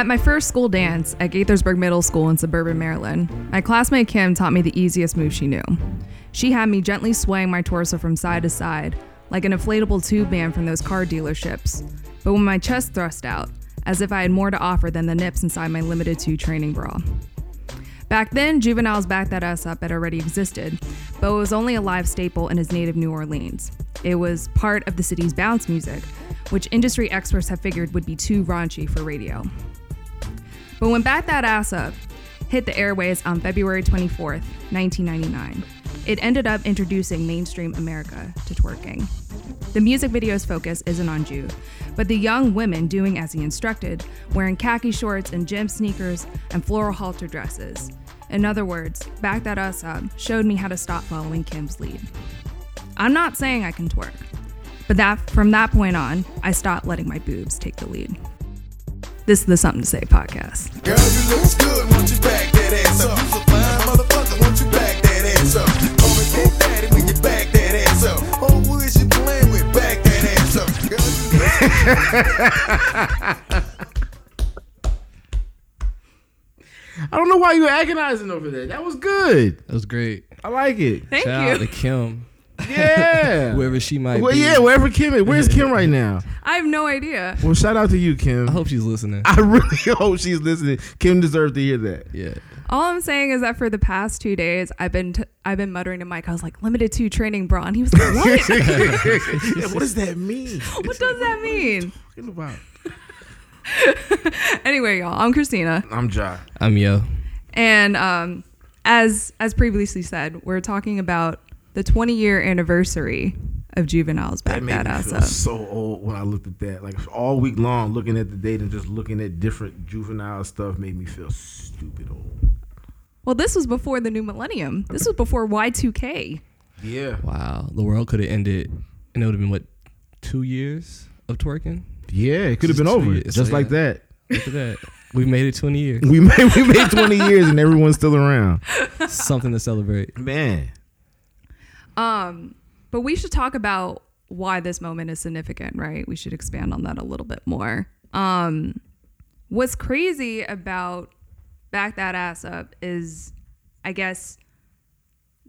At my first school dance at Gaithersburg Middle School in suburban Maryland, my classmate Kim taught me the easiest move she knew. She had me gently swaying my torso from side to side, like an inflatable tube man from those car dealerships, but with my chest thrust out, as if I had more to offer than the nips inside my limited to training bra. Back then, Juvenile's Back That Ass Up had already existed, but it was only a live staple in his native New Orleans. It was part of the city's bounce music, which industry experts have figured would be too raunchy for radio. But when Back That Ass Up hit the airways on February 24th, 1999, it ended up introducing mainstream America to twerking. The music video's focus isn't on Juve, but the young women doing as he instructed, wearing khaki shorts and gym sneakers and floral halter dresses. In other words, Back That Ass Up showed me how to stop following Kim's lead. I'm not saying I can twerk, but that from that point on, I stopped letting my boobs take the lead. This is the Something to Say podcast. Girl, you looks good, won't you back that ass up? You's a fine motherfucker, won't you back that ass up? Call me Big Daddy when you back that ass up. Oh, who is you playing with? Back that ass up. Girl, you I don't know why you were agonizing over that. That was good. That was great. I like it. Thank Shout you. out to Kim, Yeah. wherever she might well, be. yeah, wherever Kim is. Where's Kim right now? I have no idea. Well, shout out to you, Kim. I hope she's listening. I really hope she's listening. Kim deserves to hear that. Yeah. All I'm saying is that for the past two days, I've been t- I've been muttering to Mike. I was like, "Limited to training bra," and he was like, "What? Yeah, what does that mean? what does that mean?" What Talking about? Anyway, y'all, I'm Christina, I'm Ja. I'm yo. and um, as as previously said, we're talking about the 20 year anniversary of Juvenile's Back That made That me Ass feel Up. so old when I looked at that. Like all week long, looking at the date and just looking at different juvenile stuff made me feel stupid old. Well, this was before the new millennium. This was before Y2K. Yeah. Wow. The world could have ended, and it would have been what, two years of twerking? Yeah, it could have been over. years, Just so like yeah. that. Look at that. We've made it 20 years. We made we made 20 years and everyone's still around. Something to celebrate. Man. Um, but we should talk about why this moment is significant, right? We should expand on that a little bit more. Um, what's crazy about back that ass up is, I guess,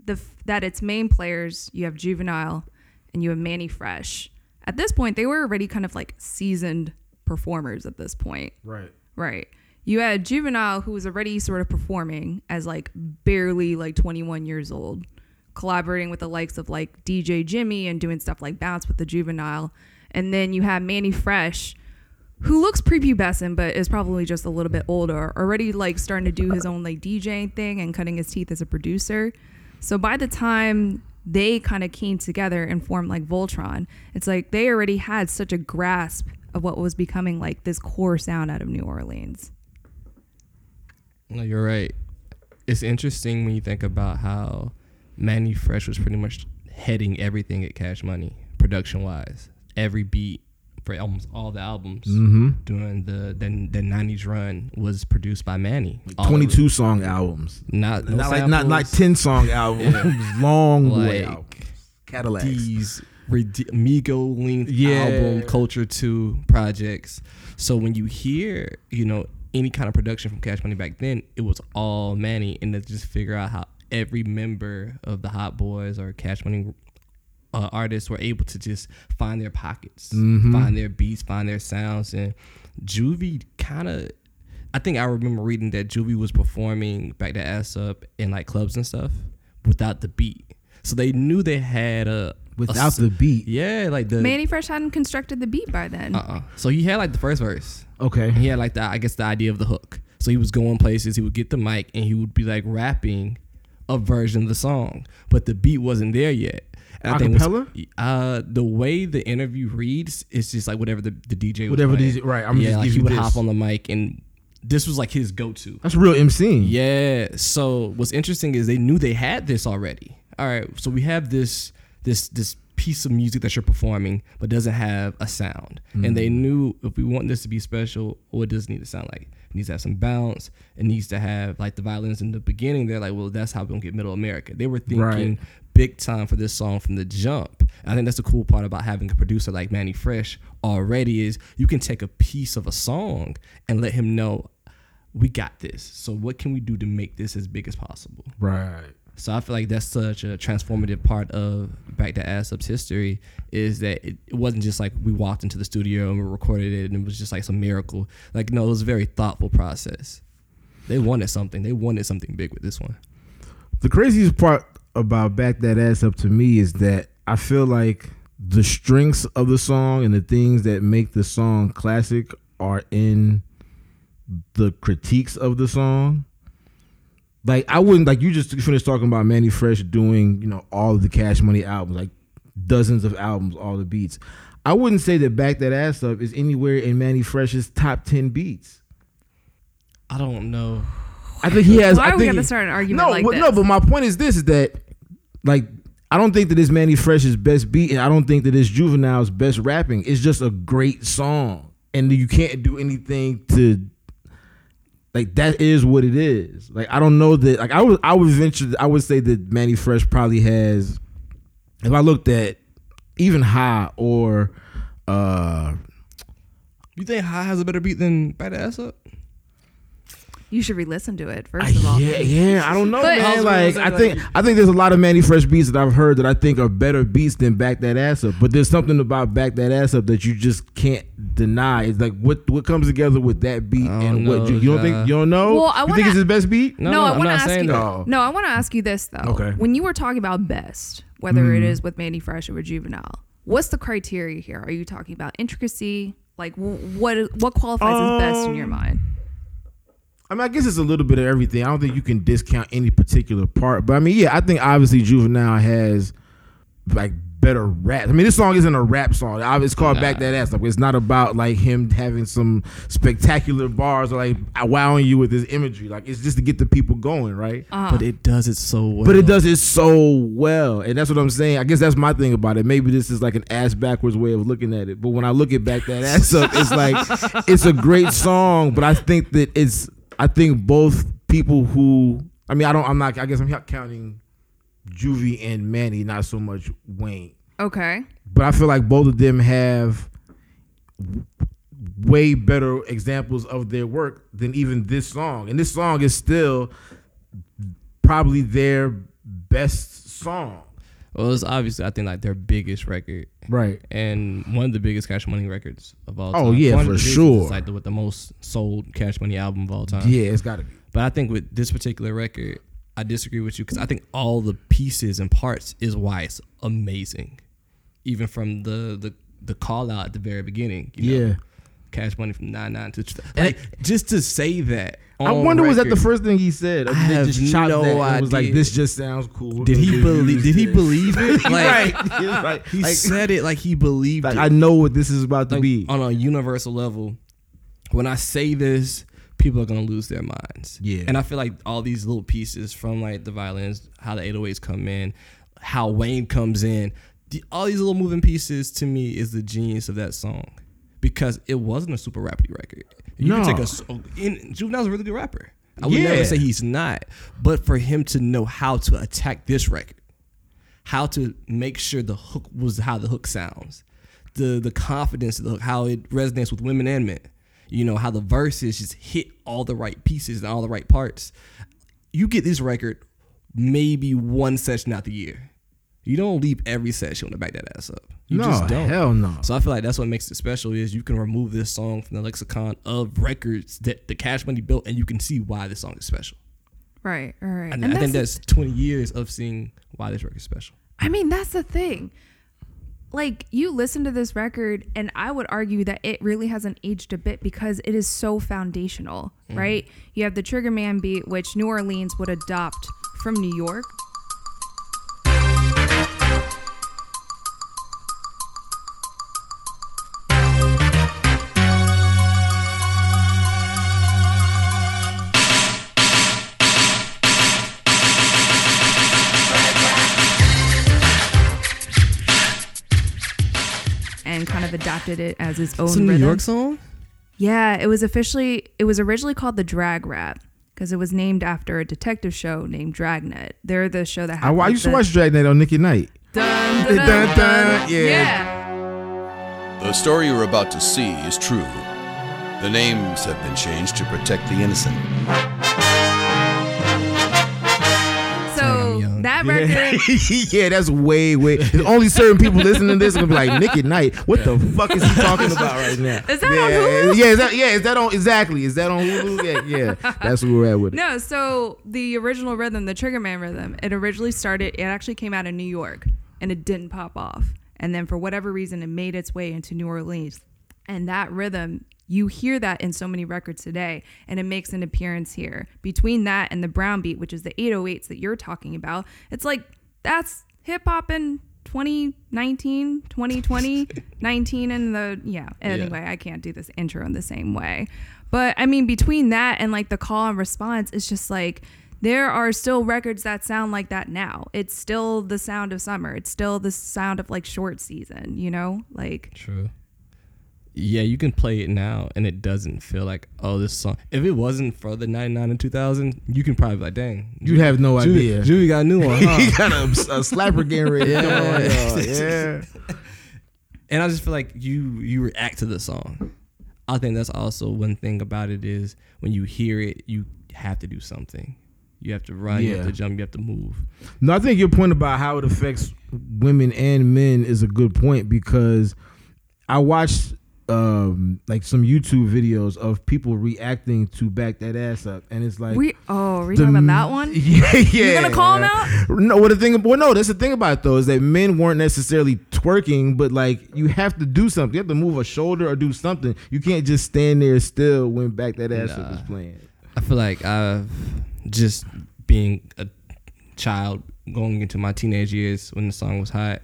the f- that its main players. You have Juvenile and you have Manny Fresh. At this point, they were already kind of like seasoned performers. At this point, Right. Right. You had Juvenile who was already sort of performing as like barely like 21 years old, collaborating with the likes of like DJ Jimmy and doing stuff like Bounce with the Juvenile. And then you have Manny Fresh, who looks prepubescent but is probably just a little bit older, already like starting to do his own like DJing thing and cutting his teeth as a producer. So by the time they kind of came together and formed like Voltron, it's like they already had such a grasp of what was becoming like this core sound out of New Orleans. No, you're right. It's interesting when you think about how Manny Fresh was pretty much heading everything at Cash Money, production wise. Every beat for almost all the albums Mm-hmm. during the the, the 90s run was produced by Manny. All 22 song albums. Not, no not like not like 10 song albums. Long way Like, albums. Cadillacs. these Migo length Yeah. album Culture 2 projects. So when you hear, you know, any kind of production from Cash Money back then, it was all Manny and to just figure out how every member of the Hot Boys or Cash Money uh, artists were able to just find their pockets, Mhm. find their beats, find their sounds and Juvie kind of I think I remember reading that Juvie was performing back the ass up in like clubs and stuff without the beat. So they knew they had a a Without s- the beat. yeah, like the Manny Fresh hadn't constructed the beat by then. uh-uh. So he had like the first verse. Okay. He had like the I guess the idea of the hook. So he was going places. He would get the mic and he would be like rapping a version of the song, but the beat wasn't there yet. And Acapella? what's- uh, the way the interview reads, it's just like whatever the, the DJ was Whatever playing. DJ right, I'm yeah, just like he would this. hop on the mic and this was like his go-to. That's real MC. Yeah. So what's interesting is they knew they had this already. All right. So we have this this this piece of music that you're performing, but doesn't have a sound. And they knew if we want this to be special, what does it need to sound like? It needs to have some bounce. It needs to have like the violins in the beginning. They're like, well, that's how we're gonna get Middle America. They were thinking Right. big time for this song from the jump. I think that's the cool part about having a producer like Manny Fresh already is you can take a piece of a song and let him know we got this. So what can we do to make this as big as possible? Right. So I feel like that's such a transformative part of Back That Ass Up's history is that it, it wasn't just like we walked into the studio and we recorded it and it was just like some miracle. Like no, it was a very thoughtful process. They wanted something. They wanted something big with this one. The craziest part about Back That Ass Up to me is that I feel like the strengths of the song and the things that make the song classic are in the critiques of the song. Like I wouldn't like you just finished talking about Manny Fresh doing, you know, all of the Cash Money albums, like dozens of albums, all the beats. I wouldn't say that Back That Ass Up is anywhere in Manny Fresh's top 10 beats. I don't know. I think he has. Why I are we think gonna start an argument no, like but, this? No, but my point is this: is that like I don't think that it's Manny Fresh's best beat, and I don't think that it's Juvenile's best rapping. It's just a great song, and you can't do anything to like that. Is what it is. Like I don't know that. Like I would, I would venture. I would say that Manny Fresh probably has. If I looked at even Ha or uh You think Ha has a better beat than Back That Ass Up? You should re-listen to it first of all. yeah, yeah, I don't know, But- man. I Like, I think I think there's a lot of Manny Fresh beats that I've heard that I think are better beats than Back That Ass Up. But there's something about Back That Ass Up that you just can't deny. It's like what what comes together with that beat and don't what you, you don't think you don't know. Well, I you think wanna- it's his best beat? No, No, no, I want to ask you. that. No, I want to ask you this though. Okay. When you were talking about best, whether Mm-hmm. it is with Manny Fresh or with Juvenile, what's the criteria here? Are you talking about intricacy? Like what what qualifies as best in your Um, mind? I mean, I guess it's a little bit of everything. I don't think you can discount any particular part, but I mean, yeah, I think obviously Juvenile has like better rap. I mean, this song isn't a rap song. It's called Back That Ass Up. It's not about like him having some spectacular bars or like wowing you with his imagery. Like it's just to get the people going, right? Uh-huh. But it does it so well. But it does it so well, and that's what I'm saying. I guess that's my thing about it. Maybe this is like an ass backwards way of looking at it. But when I look at back that ass up, it's like it's a great song. But I think that it's I think both people who I mean I don't I'm not I guess I'm not counting Juvie and Manny, not so much Wayne. Okay. But I feel like both of them have way better examples of their work than even this song. And this song is still probably their best song. Well, it's obviously I think like their biggest record Right. and one of the biggest Cash Money records of all oh, time. Oh, yeah, One for sure. It's like the, with the most sold Cash Money album of all time. Yeah, it's got to be. But I think with this particular record, I disagree with you because I think all the pieces and parts is why it's amazing. Even from the the the call out at the very beginning. You know, Yeah. Cash money from nine nine to like just to say that. I on wonder was that the first thing he said? Or I did they have just no that and was like, this just sounds cool. Did he believe? Did he believe it? Like right. He like, he like- said it like he believed like, it. I know what this is about to like, be. on a universal level. When I say this, people are gonna lose their minds. Yeah. and I feel like all these little pieces from like the violins, how the 808s come in, how Wayne comes in, the, all these little moving pieces to me is the genius of that song because it wasn't a super rapidy record. You No. can take a oh, in Juvenile's a really good rapper. I would Yeah. never say he's not, but for him to know how to attack this record, how to make sure the hook was how the hook sounds, the the confidence of the hook, how it resonates with women and men. You know how the verses just hit all the right pieces and all the right parts. You get this record maybe one session out the year. You don't leave every session to back that ass up. You no, just don't. hell no. So I feel like that's what makes it special is you can remove this song from the lexicon of records that the Cash Money built, and you can see why this song is special. Right. All right. And, And I think that's- that's 20 years of seeing why this record is special. I mean, that's the thing. Like, you listen to this record, and I would argue that it really hasn't aged a bit because it is so foundational, mm-hmm. right? You have the Trigger Man beat, which New Orleans would adopt from New York. Kind of adapted it as its own It's a New rhythm. York song? Yeah, it was officially it was originally called the drag rap because it was named after a detective show named Dragnet. They're the show that. I, I like, used to the watch Dragnet on Nick at Night. Dun, Dun, dun, dun, dun, dun. Yeah. yeah. The story you're about to see is true. The names have been changed to protect the innocent. That record. yeah, that's way, way. There's only certain people listening to this are gonna be like, Nick at Night. What the fuck is he talking about right now? Is that yeah, on Hulu? Yeah, is that yeah, is that on exactly? Is that on Hulu? Yeah, yeah. That's where we're at with it. No, so the original rhythm, the Triggerman rhythm, it originally started, it actually came out in New York and it didn't pop off. And then for whatever reason, it made its way into New Orleans. And that rhythm, you hear that in so many records today, and it makes an appearance here. Between that and the brown beat, which is the 808s that you're talking about, it's like that's hip hop in 2019, 2020, 19, and the, yeah. Anyway, I can't do this intro in the same way. But I mean, between that and like the call and response, it's just like there are still records that sound like that now. It's still the sound of summer. It's still the sound of like short season, you know? Like, True. Yeah, you can play it now and it doesn't feel like, oh, this song. If it wasn't for the 99 and 2000, you can probably be like, dang. You'd have no Juvie, idea. Juvie got a new one, he huh? got a, a slapper getting ready. come. Yeah. and I just feel like you you react to the song. I think that's also one thing about it is when you hear it, you have to do something. You have to run, you have to jump, you have to move. No, I think your point about how it affects women and men is a good point because I watched um like some YouTube videos of people reacting to back that ass up, and it's like we, oh, are we the talking about that one? Yeah, yeah. You're gonna call him out? No, what the thing? Well, no, that's the thing about it though is that men weren't necessarily twerking, but like you have to do something. You have to move a shoulder or do something. You can't just stand there still when back that ass up is playing. I feel like I've just being a child going into my teenage years when the song was hot.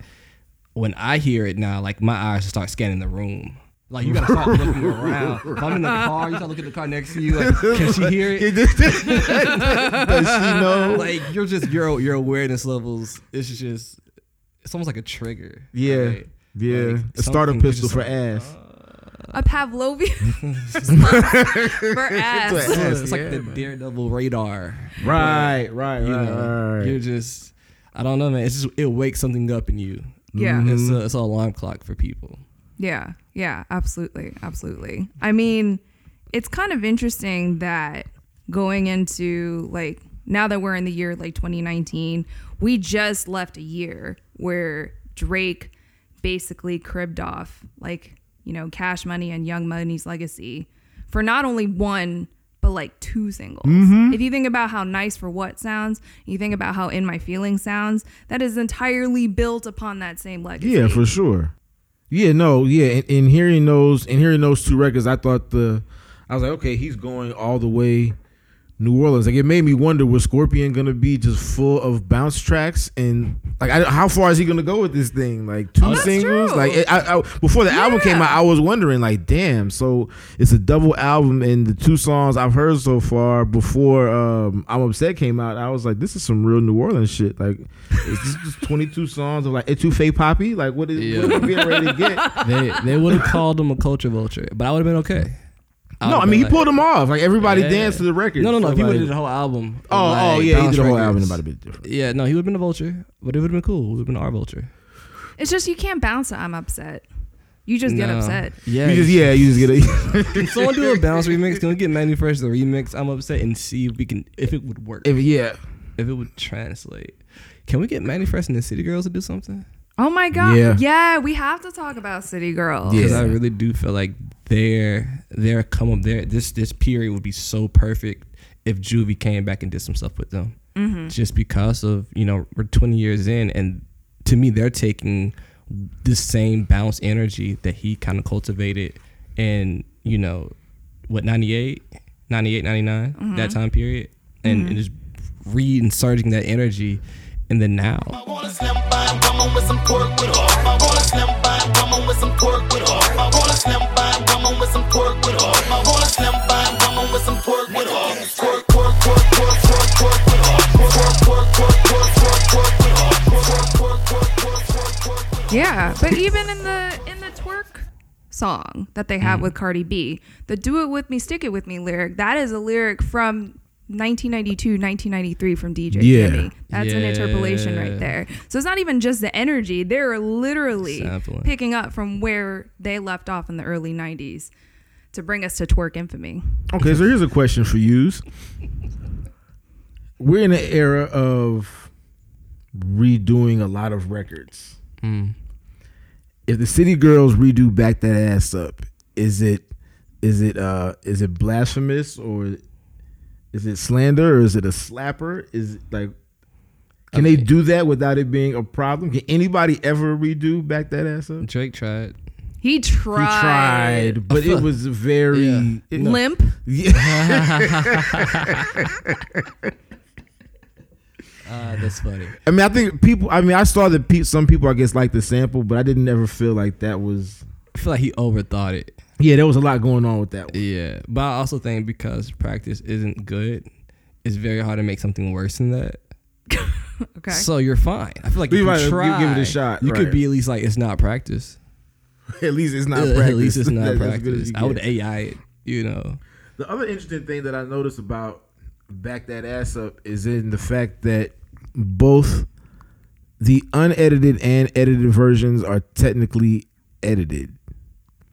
When I hear it now, like my eyes start scanning the room. Like you gotta start looking around. If I'm in the car, you start looking at the car next to you. Like, can she hear it? Does she know? Like you're just your your awareness levels. It's just it's almost like a trigger. Yeah. right? yeah, Like, a starter pistol just for like, ass. A Pavlovian for ass. For ass. it's like Yeah, the man. daredevil radar. Right, right, You right, know, right. you're just I don't know, man. It's just it wakes something up in you. Yeah. It's a, mm-hmm. it's an alarm clock for people. Yeah, yeah, absolutely, absolutely. I mean, it's kind of interesting that going into like now that we're in the year like 2019, we just left a year where Drake basically cribbed off like, you know, Cash Money and Young Money's legacy for not only one but like two singles. Mm-hmm. If you think about how Nice for What sounds, you think about how In My Feelings sounds, that is entirely built upon that same legacy. Yeah, for sure. Yeah, no, yeah. and, in hearing those, in hearing those two records, I thought the, I was like, okay, he's going all the way New Orleans. Like it made me wonder, was Scorpion gonna be just full of bounce tracks and like, I, how far is he gonna go with this thing? Like two Oh, singles? true. Like it- I, I, before the album came out, I was wondering, like, damn. So it's a double album, and the two songs I've heard so far before um, I'm Upset came out, I was like, this is some real New Orleans shit. Like, is this just 22 songs of like etouffee poppy? Like, what is Yeah. what are we getting ready to get? They they would have called him a culture vulture, but I would have been okay. No, I mean he pulled them off. Like everybody danced to the record. No, no, no. So, if he would like- have did the whole album. of, Oh, oh yeah, he did the whole album. About a bit different. Yeah, no, he would have been a vulture, but it would have been cool. It would have been our vulture. It's just you can't bounce to I'm upset. You just get upset. Yeah, You just yeah, you just get a. Can someone do a bounce remix? Can we get Manny Fresh the remix? I'm upset and see if we can if it would work. if yeah, if it would translate. Can we get Manny Fresh and the City Girls to do something? Oh my god. Yeah. Yeah, we have to talk about City Girls. Yeah. Because I really do feel like their their come up there this this period would be so perfect if Juvie came back and did some stuff with them. Mm-hmm. Just because of you know we're 20 years in, and to me they're taking the same bounce energy that he kind of cultivated in you know what 98 98 99 mm-hmm. that time period and, and mm-hmm. just reinserting that energy in the now. Yeah, but even in the in the twerk song that they have with Cardi B, the "Do It With Me, Stick It With Me" lyric, that is a lyric from 1992, 1993 from DJ Yeah. Jimmy. That's an interpolation right there. So it's not even just the energy. They're literally Sampling. picking up from where they left off in the early 90s to bring us to twerk infamy. Okay, so here's a question for yous. We're in an era of redoing a lot of records. Mm. If the City Girls redo "Back That Ass Up," is it is it uh is it blasphemous or is it slander or is it a slapper? Is it like can they do that without it being a problem? Can anybody ever redo "Back That Ass Up"? Drake tried. He tried. He tried, but it was very Yeah. it- Limp. Yeah. Ah, that's funny. I mean, I think people. I mean, I saw that pe- some people, I guess, like the sample, but I didn't ever feel like that was. I feel like he overthought it. Yeah, there was a lot going on with that one. Yeah, but I also think because practice isn't good, it's very hard to make something worse than that. Okay. So you're fine. I feel like Be if right, you give- try, give it a shot, You right. could be at least like it's not practice. At least it's not Uh, practice. At least it's not That's as good as practice. I would. AI it. You know. The other interesting thing that I noticed about back that ass up is in the fact that both the unedited and edited versions are technically edited.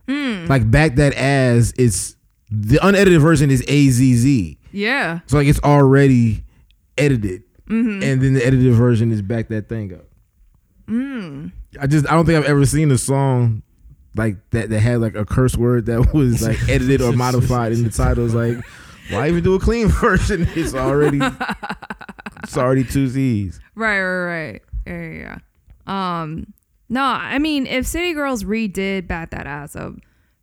Hmm. Like back that ass, it's the unedited version is AZZ. yeah. So like it's already edited, mm-hmm. and then the edited version is back that thing up. Hmm. I just I don't think I've ever seen a song like that that had like a curse word that was like edited or modified in the title. It's like why even do a clean version? It's already it's already two Z's. Right, right, right. Yeah, yeah. Um, no, I mean, if City Girls redid Back That Ass Up,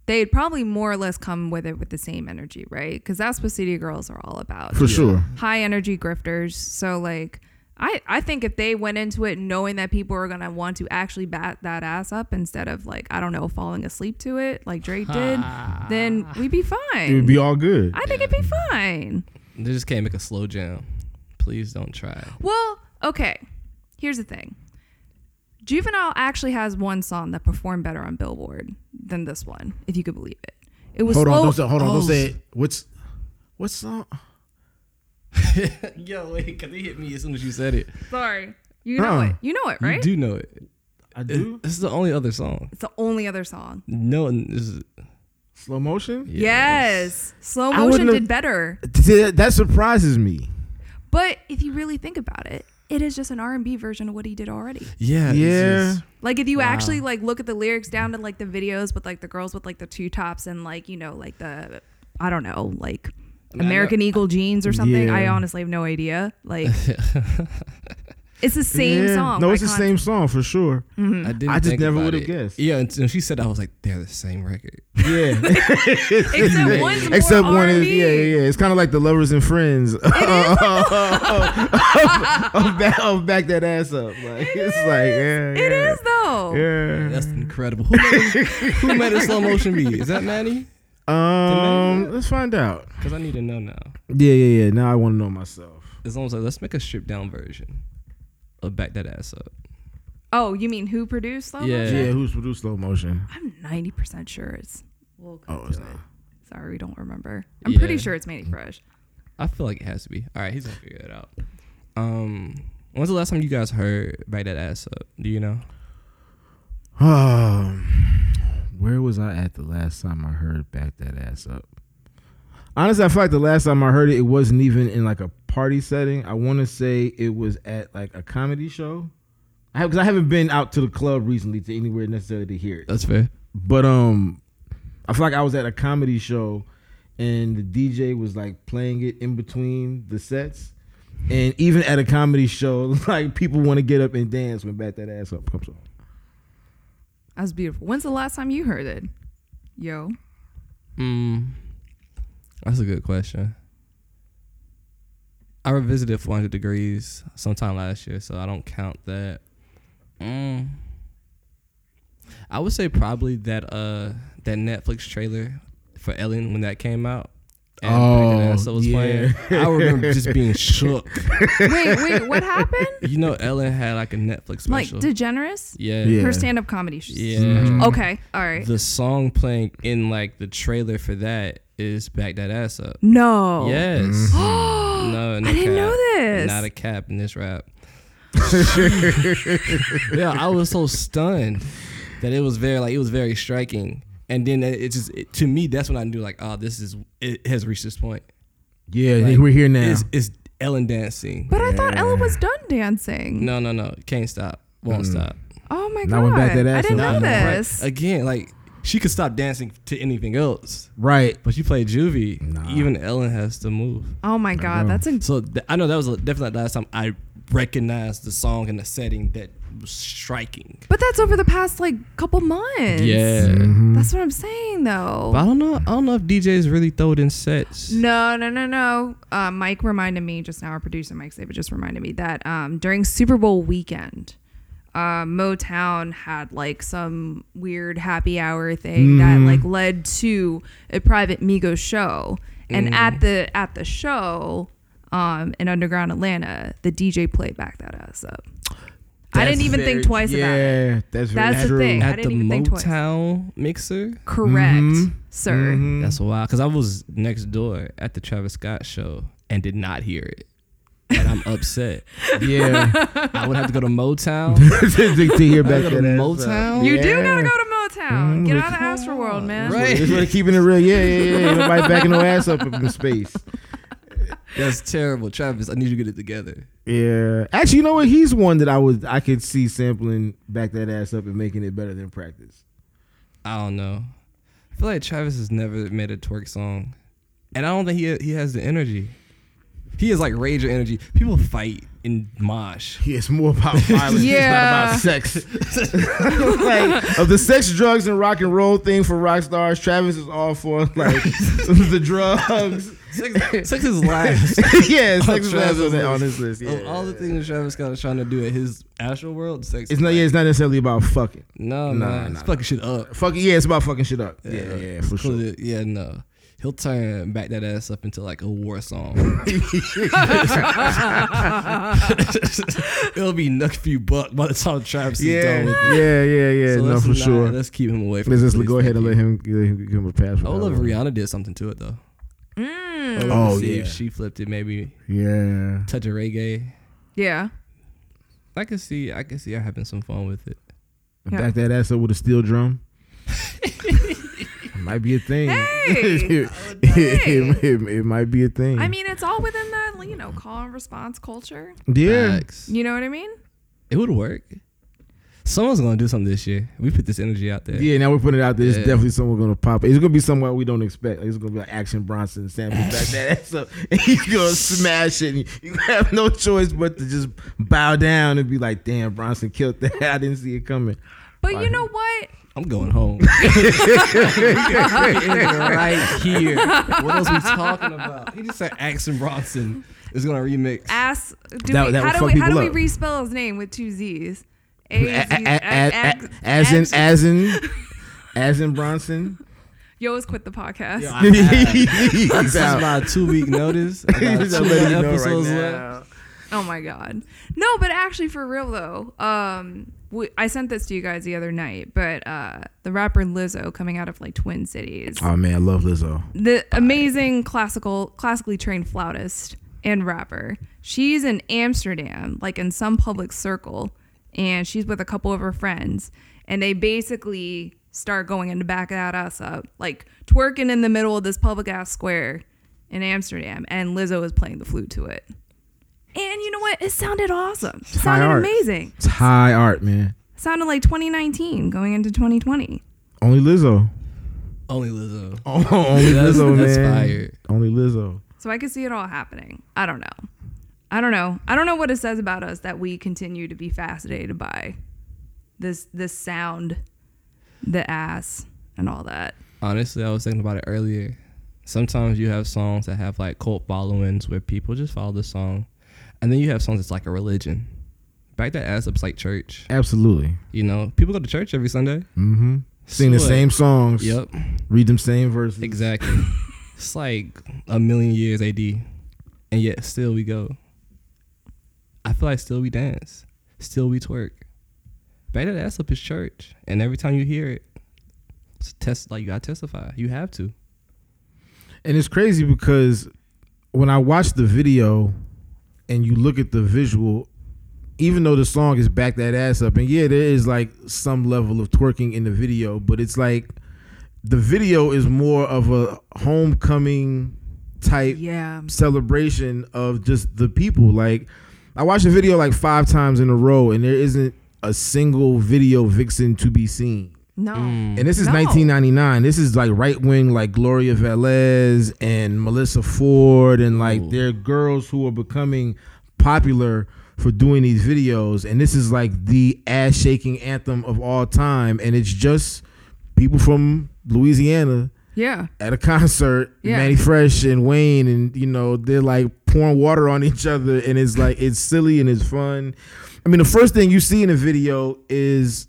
they'd probably more or less come with it with the same energy, right? Because that's what City Girls are all about. For sure. High energy grifters. So, like, I, I think if they went into it knowing that people are going to want to actually bat that ass up instead of, like, I don't know, falling asleep to it like Drake did, then we'd be fine. It would be all good. I think it'd be fine. They just can't make a slow jam. Please don't try. Well, okay. Here's the thing. Juvenile actually has one song that performed better on Billboard than this one, if you could believe it. It was Hold on, oh, don't say hold on, Oh, don't say it. What's what song? Yo, wait, because he hit me as soon as you said it. Sorry. You know Huh. it. You know it, right? You do know it. I do. This is the only other song. It's the only other song. No, one is Slow motion? Yes. Slow motion did better. See, that- That surprises me. But if you really think about it, it is just an R&B version of what he did already. Yeah, Yeah. just- Like if you actually like look at the lyrics down to like the videos with like the girls with like the two tops and like, you know, like the I don't know, like mean, I American Eagle jeans or something. I honestly have no idea. Like it's the same Yeah. song. No, it's the con- same song for sure. I didn't. I just never would've guessed. Yeah, until she said that, I was like, they're the same record. Yeah. Except one's more Except one is R&B. yeah, yeah, yeah. It's kind of like the lovers and friends of, of, back, of back that ass up. Like it's like yeah, It yeah, is though. Yeah. That's incredible. Who made, it- who made a slow motion beat? Is that Manny? Um, let's find out. Because I need to know now. Yeah, yeah, yeah. Now I want to know myself. It's almost like let's make a stripped down version of back that ass up. Oh, you mean who produced Slow Yeah. Motion? Yeah, who's produced slow motion? I'm 90% sure it's we'll come Oh, it's to not. Sorry, we don't remember. I'm pretty Yeah. sure it's Manny Fresh. I feel like it has to be. All right, he's gonna figure it out. Um, when's the last time you guys heard back that ass up? Do you know? Um, where was I at the last time I heard back that ass up? Honestly, I feel like the last time I heard it, it wasn't even in like a party setting. I want to say it was at like a comedy show. I have because I haven't been out to the club recently to anywhere necessarily to hear it. That's fair. But um, I feel like I was at a comedy show, and the DJ was like playing it in between the sets. And even at a comedy show, like people want to get up and dance when back that ass up comes on. That's beautiful. When's the last time you heard it? Yo. Mm, that's a good question. I revisited 400 Degrees sometime last year, so I don't count that. Mm, I would say probably that uh that Netflix trailer for Ellen when that came out. And Oh, That was yeah. playing. I remember just being shook. Wait, wait, what happened? You know, Ellen had like a Netflix like special. DeGeneres? yeah. Yeah. Her stand up comedy. sh- Yeah. Mhm. Okay. All right. The song playing in like the trailer for that is Back That Ass Up. no. Yes. Mm-hmm. No, no I didn't cap. know this. Not a cap in this rap. yeah, I was so stunned that it was very like it was very striking, and then it, it just it, to me that's when I knew like oh this is it has reached this point. Yeah, Like, we're here now. It's, it's Ellen dancing. But I thought Ellen was done dancing. No, no, no, can't stop, won't stop. Oh my Now god. went back that I didn't up. know Right. this. Again, like she could stop dancing to anything else, right. but she played juvie. Nah. Even Ellen has to move. Oh my god, know. that's a So th- I know that was definitely the last time I recognized the song and the setting that was striking. But that's over the past like couple months. Mm-hmm. That's what I'm saying though. But I don't know. I don't know if DJs really throw it in sets. No, no, no, no. Uh, Mike reminded me just now. Our producer Mike Saber just reminded me that um, during Super Bowl weekend, uh, Motown had like some weird happy hour thing that like led to a private Migos show, and at the at the show, um, in underground Atlanta, the DJ played back that ass up. I didn't even think twice yeah, about it. that's very That's the thing. At the didn't even think twice. Motown mixer. Correct, Mhm. sir. Mhm. That's wild. Because I was next door at the Travis Scott show and did not hear it. And I'm upset. Yeah, I would have to go to Motown. to, to, to hear back gotta that go to ass Motown? up. You do gotta go to Motown. Mhm. Get out of Astroworld, man. Right. This way keeping it real. Yeah, yeah, yeah. Ain't Nobody backing no ass up in space. That's terrible. Travis, I need you to get it together. Yeah, actually, you know what? He's one that I would I could see sampling back that ass up and making it better than practice. I don't know. I feel like Travis has never made a twerk song. And I don't think he he has the energy. He has like rage or energy. People fight in mosh. He is more about violence. Yeah. It's not about sex. like of the sex, drugs, and rock and roll thing for rock stars, Travis is all for like the drugs. Sex, sex is last. yeah, sex On is last Travis' on, on this list. Yeah. Of all the things Travis Scott is trying to do at his Astroworld, sex. it's is not. Yeah, it's not necessarily about fucking. No, Nah, nah, nah, it's fucking shit up. Fucking yeah, it's about fucking shit up. Yeah, yeah, for sure. Yeah, no. He'll turn back that ass up into like a war song. It'll be nephew buck by the time Travis is Yeah, done with it. yeah, yeah, yeah. So no, for not- sure. Let's keep him away from Let's just go ahead and Thank let him give, give him a pass. for I would love if. Rihanna did something to it though. Mm. I would Oh, see yeah. if she flipped it, maybe Yeah. touch of reggae. Yeah. I can see, I can see her having some fun with it. Yeah. Back that ass up with a steel drum. might be a thing. Hey. it, it, it- it might be a thing. I mean, it's all within that, you know, call and response culture. yeah. Facts. You know what I mean? It would work. Someone's gonna do something this year. We put this energy out there. Yeah, now we're putting it out there. It's Yeah. definitely someone gonna pop. It's gonna be someone we don't expect. Like, it's gonna be like Action Bronson sample back that ass up, and he's gonna smash it. And you have no choice but to just bow down and be like, "Damn, Bronson killed that. I didn't see it coming." But you know what? I'm going home. right here. What else we talking about? He just said Axon Bronson is gonna remix. Ass. Do That- we, that how do we, how do people we respell his name with two Z's? A- A- Z- a- a- ag- a- As in, as in, as in Bronson. Yo, let's quit the podcast. He's This is out. my two week notice. I got two letting you know right left. Oh my god. No, but actually for real though, um we, I sent this to you guys the other night, but uh the rapper Lizzo coming out of like Twin Cities. Oh man, I love Lizzo. The amazing classical classically trained flautist and rapper. She's in Amsterdam, like in some public circle, and she's with a couple of her friends, and they basically start going in into back that ass up, like twerking in the middle of this public ass square in Amsterdam, and Lizzo is playing the flute to it. And you know what? It sounded awesome. It high sounded amazing. It's high art, man. It sounded like 2019 going into 2020. Only Lizzo. Only Lizzo. Oh, only That's- Lizzo, that's man. fire. Only Lizzo. So I could see it all happening. I don't know. I don't know. I don't know what it says about us that we continue to be fascinated by this this sound, the ass, and all that. Honestly, I was thinking about it earlier. Sometimes you have songs that have like cult followings where people just follow the song, and then you have songs that's like a religion. Back that ass up's like church. Absolutely. You know, people go to church every Sunday. Mm-hmm. Sing the So what? same songs. Yep, Read them same verses. exactly. it's like a million years AD, and yet still we go. I feel like still we dance, still we twerk. Back that ass up is church, and every time you hear it, it's a test. Like you gotta testify. You have to. And it's crazy because when I watched the video and you look at the visual, even though the song is back that ass up, and yeah, there is like some level of twerking in the video, but it's like the video is more of a homecoming type Yeah. celebration of just the people. Like I watched the video like five times in a row, and there isn't a single video vixen to be seen. No. Mm. And this is No. 1999. This is like right wing, like Gloria Velez and Melissa Ford, and like Ooh. they're girls who are becoming popular for doing these videos. And this is like the ass shaking anthem of all time. And it's just people from Louisiana Yeah. at a concert, Yeah. Manny Fresh and Wayne, and you know they're like pouring water on each other, and it's like it's silly and it's fun. I mean, the first thing you see in the video is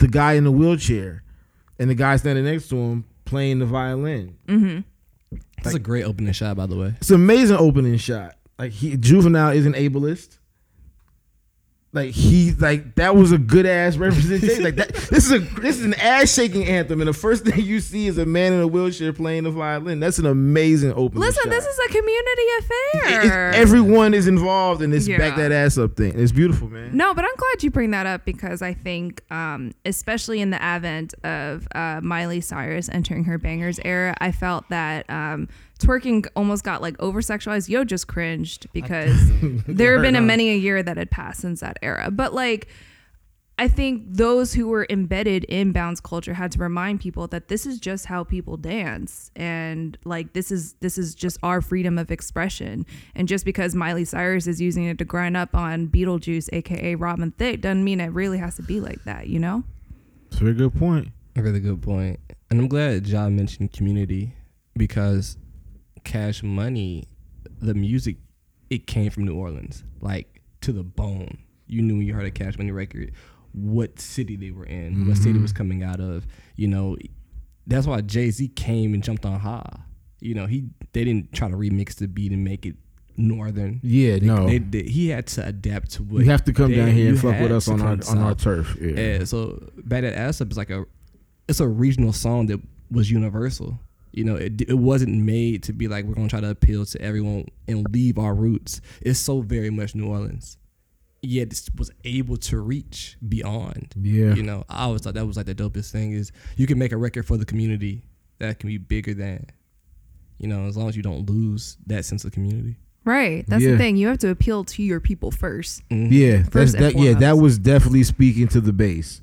the guy in the wheelchair, and the guy standing next to him playing the violin. Mm-hmm. That's a great opening shot, by the way. It's an amazing opening shot. Like he juvenile is an ableist. Like he like that was a good ass representation. like that this is a this is an ass shaking anthem, and the first thing you see is a man in a wheelchair playing the violin. That's an amazing opening. Listen, shot. this is a community It- affair. it's- everyone is involved in this Yeah. back that ass up thing. It's beautiful, man. No, but I'm glad you bring that up because I think, um, especially in the advent of uh, Miley Cyrus entering her Bangerz era, I felt that um, twerking almost got like over sexualized. Yo just cringed because there have been a many a year that had passed since that era. But like, I think those who were embedded in bounce culture had to remind people that this is just how people dance and like this is this is just our freedom of expression and just because Miley Cyrus is using it to grind up on Beetlejuice aka Robin Thicke doesn't mean it really has to be like that, you know? It's a very good point. A really good point. And I'm glad John mentioned community because Cash Money, the music, it came from New Orleans, like to the bone. You knew when you heard a Cash Money record what city they were in, what city it was coming out of. You know, that's why Jay Z came and jumped on Ha. You know, he they didn't try to remix the beat and make it northern. Yeah, They- no. they- they- he had to adapt to what you have to come down here and fuck with us on our on our turf. Yeah. Yeah, so Back That Ass Up is like a, it's a regional song that was universal. You know, it it wasn't made to be like we're gonna try to appeal to everyone and leave our roots. It's so very much New Orleans, yet it was able to reach beyond. Yeah. you know, I always thought that was like the dopest thing is you can make a record for the community that can be bigger than, you know, as long as you don't lose that sense of community. Right. That's Yeah. the thing. You have to appeal to your people first. Mm-hmm. Yeah, First and that. Yeah, that was definitely speaking to the base,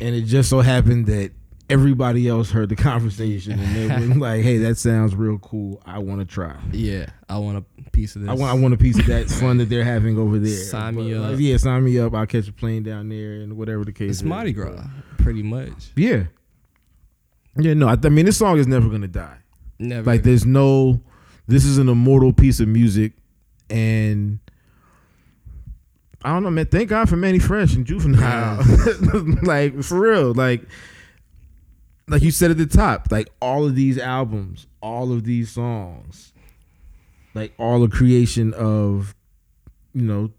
and it just so happened that everybody else heard the conversation and they were like, "Hey, that sounds real cool. I want to try. Yeah, I want a piece of this. I want. I want a piece of that fun that they're having over there. Sign me uh, up. like, yeah, sign me up. I'll catch a plane down there and whatever the case. It's is. Mardi Gras, pretty much. Yeah, yeah. No, I, I mean this song is never gonna die. Never. Like there's no. This is an immortal piece of music, and I don't know, man. Thank God for Manny Fresh and Juvenile. like for real, like like you said at the top, like all of these albums, all of these songs, like all the creation of, you know,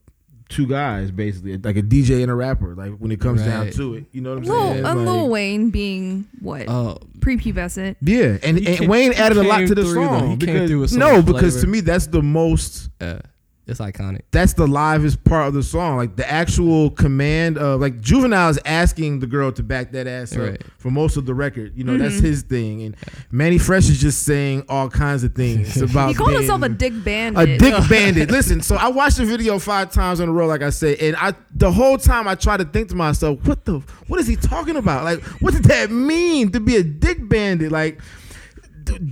two guys basically, like a DJ and a rapper. Like when it comes down to it, you know what I'm Lil, saying? uh, Like- Lil Wayne being what? Oh, Prepubescent. Yeah, and, and came- Wayne added a lot to the through, though. song He came because through with so no, much because flavor. to me that's the most uh, it's iconic. that's the livest part of the song. Like the actual command of like Juvenile is asking the girl to back that ass up Right. for most of the record. You know, that's mm-hmm. his thing. And Manny Fresh is just saying all kinds of things about He called being himself a dick bandit. a dick bandit. Listen, so I watched the video five times in a row, like I said, and I the whole time I try to think to myself, what the what is he talking about? Like, what did that mean to be a dick bandit? Like d-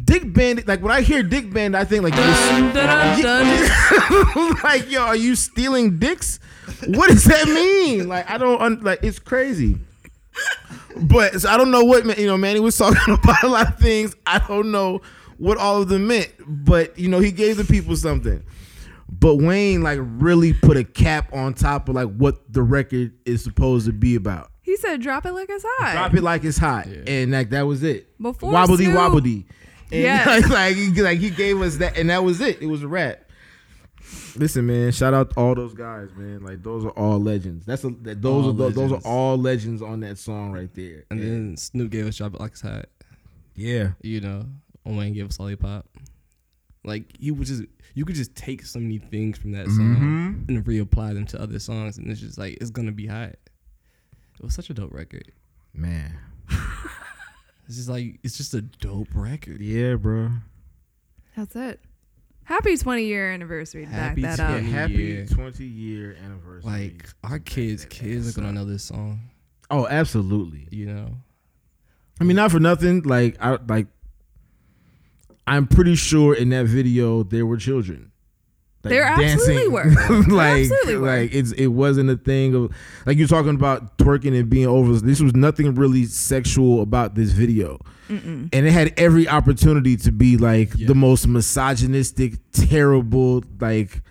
Dick Bandit, like when I hear Dick Bandit, I think like, like yo, are you stealing dicks? What does that mean? Like I don't un- like it's crazy. But so I don't know what you know. Manny was talking about a lot of things. I don't know what all of them meant, but you know he gave the people something. But Wayne like really put a cap on top of like what the record is supposed to be about. He said, "Drop it like it's hot." Drop it like it's hot, and like that was it. Before wobbly Snoop- wobbly, and Yes. like, like he, like he gave us that, and that was it. It was a rap. Listen, man, shout out to all those guys, man. Like those are all legends. That's a that, those All are those, those are all legends on that song right there. And then Snoop gave us Drop It Like It's Hot. yeah, You know, and Wayne gave us Lollipop. Like he was just you could just take so many things from that mm-hmm. song and reapply them to other songs, and it's just like it's gonna be hot. It was such a dope record. Man. It's just like it's just a dope record. Yeah, bro. That's it. Happy 20 year anniversary Happy back that 20 up. Happy year. 20 year anniversary. Like our kids, kids are gonna know this song. oh, absolutely. You know, I mean, not for nothing. Like, I like. I'm pretty sure in that video there were children. Like, There absolutely were. There like, absolutely were. like it's it wasn't a thing of like you're talking about twerking and being over. This was nothing really sexual about this video, and it had every opportunity to be like Yeah. the most misogynistic, terrible, like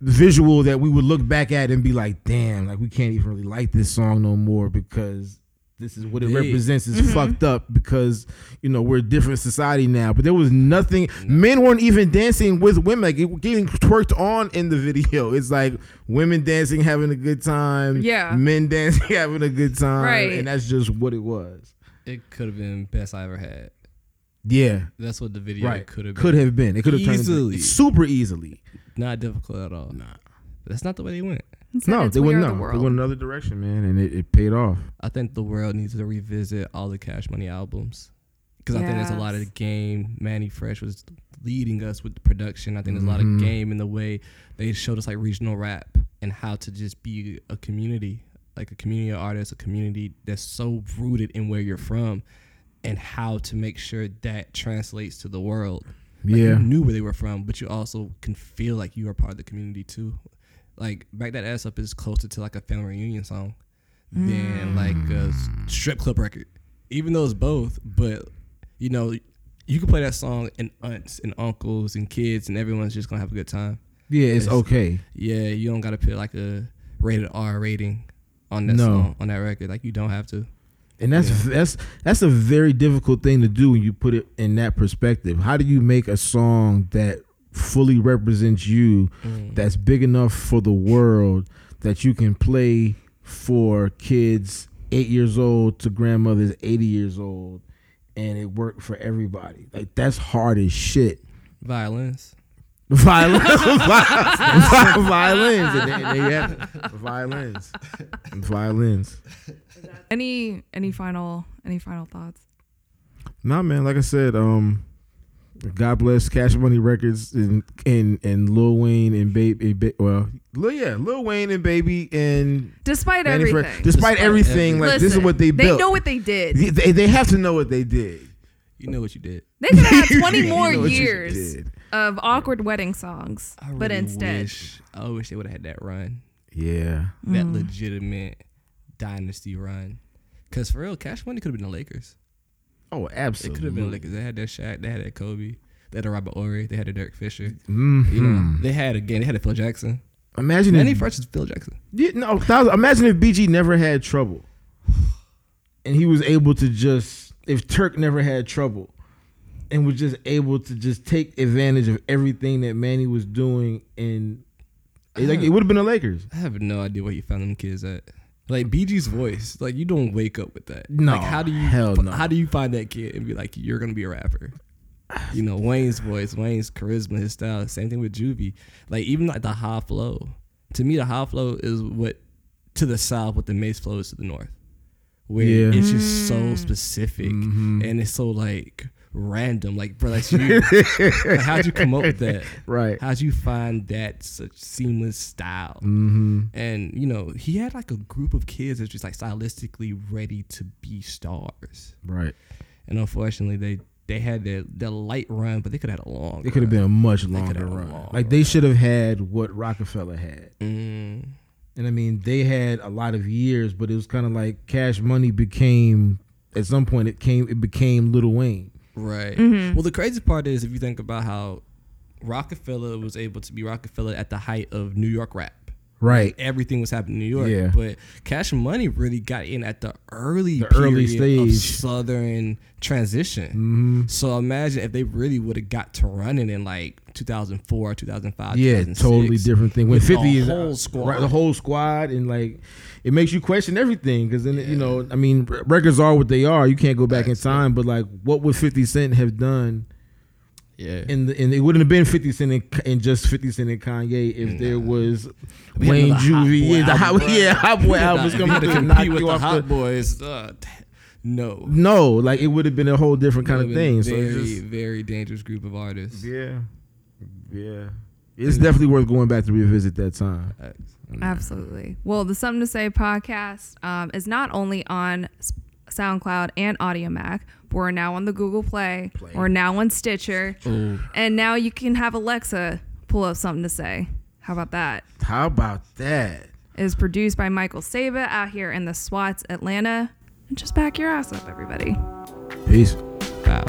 visual that we would look back at and be like, damn, like we can't even really like this song no more because this is what it They- represents is mm-hmm. fucked up because you know we're a different society now. But there was nothing. Men weren't even dancing with women. Like it getting twerked on in the video. It's like women dancing, having a good time. Yeah. Men dancing, having a good time. Right. And that's just what it was. it could have been best I ever had. Yeah. That's what the video right. could have been. Could have been. It could have turned Easily. into, super easily. Not difficult at all. Nah. But that's not the way they went. Instead, No, they went no. the They went another direction, man, and it, it paid off. I think the world needs to revisit all the Cash Money albums because I think there's a lot Yes. of game. Manny Fresh was leading us with the production. I think there's a lot of mm-hmm. game in the way they showed us like regional rap and how to just be a community, like a community artist, a community that's so rooted in where you're from, and how to make sure that translates to the world. Like, Yeah. you knew where they were from, but you also can feel like you are part of the community too. Like back that ass up is closer to like a family reunion song than mm. like a strip club record. Even though it's both, but you know, you can play that song and aunts and uncles and kids and everyone's just gonna have a good time. Yeah, it's It's- okay. Yeah, you don't gotta put like a rated R rating on that No. song on that record. Like you don't have to. And that's that's that's a very difficult thing to do when you put it in that perspective. How do you make a song that fully represents you, that's big enough for the world that you can play for kids eight years old to grandmothers eighty years old, and it worked for everybody? Like that's hard as shit. Violence. Violins, violins, and there, there you have. Violins, violins. Any any final any final thoughts? Nah, man. Like I said, um, God bless Cash Money Records and and and Lil Wayne and Baby. Ba- well, Lil, yeah, Lil Wayne and Baby and Despite Manny Fresh- everything. Despite, Despite everything, like this is what they built. They know what they did. They, they, they have to know what they did. You know what you did. They could have had 20 You more know years of awkward wedding songs, I but really instead, wish, I wish they would have had that run. Yeah, that Mm. legitimate dynasty run. Cause for real, Cash Money could have been the Lakers. Oh, absolutely. It could have been the Lakers. They had that Shaq. They had that Kobe. They had a Robert Horry. They had a Derek Fisher. Mhm. You know, they had again. They had a Phil Jackson. Imagine Manny if Fresh is Phil Jackson. Yeah, no, thousand, imagine if BG never had trouble, and he was able to just if Turk never had trouble, and was just able to just take advantage of everything that Manny was doing, and it, like it would have been the Lakers. I have no idea where he found them kids at. Like BG's voice, like you don't wake up with that. No, like how do you hell no. how do you find that kid and be like you're gonna be a rapper? You know Wayne's voice, Wayne's charisma, his style. Same thing with Juvie. Like even like the high flow. To me, the high flow is what to the south, what the Mase flow is to the north. Where Yeah. it's just so specific Mhm. and it's so like random. Like, bro, that's you. Like, how'd you come up with that? Right. How'd you find that such seamless style? Mm-hmm. And you know, he had like a group of kids that's just like stylistically ready to be stars. Right. And unfortunately, they they had their their light run, but they could have had a long. It could have been a much longer run. long Like they should have had what Rockefeller had. Mm, And I mean, they had a lot of years, but it was kind of like Cash Money became at some point it came it became Little Wayne. Right. Mm-hmm. Well, the crazy part is if you think about how Rockefeller was able to be Rockefeller at the height of New York rap. Right. Everything was happening in New York, Yeah. but Cash Money really got in at the early, The early period of stage. Southern transition. Mm-hmm. So imagine if they really would have got to running in like 2004, 2005, Yeah, 2006. totally different thing. When With Fifty the is whole squad. right, the whole squad, and like it makes you question everything because then you know, I mean, records are what they are. You can't go back in time, but like, what would Fifty Cent have done Yeah. And and it wouldn't have been Fifty Cent and, and just Fifty Cent and Kanye if there was We Wayne another Hot Juvie. Boy Yeah, the hot, album. yeah, hot boy albums If you coming had to to compete knock with you the off Hot the. Boys. Uh, no. No, like it would have been a whole different kind of thing. Very, it's just, very dangerous group of artists. yeah, yeah, it's definitely worth going back to revisit that time. Absolutely. Well, the Something to Say podcast um, is not only on SoundCloud and Audiomack, but we're now on the Google Play. Play. We're now on Stitcher. Oh, And now you can have Alexa pull up Something to Say. How about that? How about that? It is produced by Michael Saba out here in the SWATs Atlanta. And just back your ass up, everybody. Peace. wow.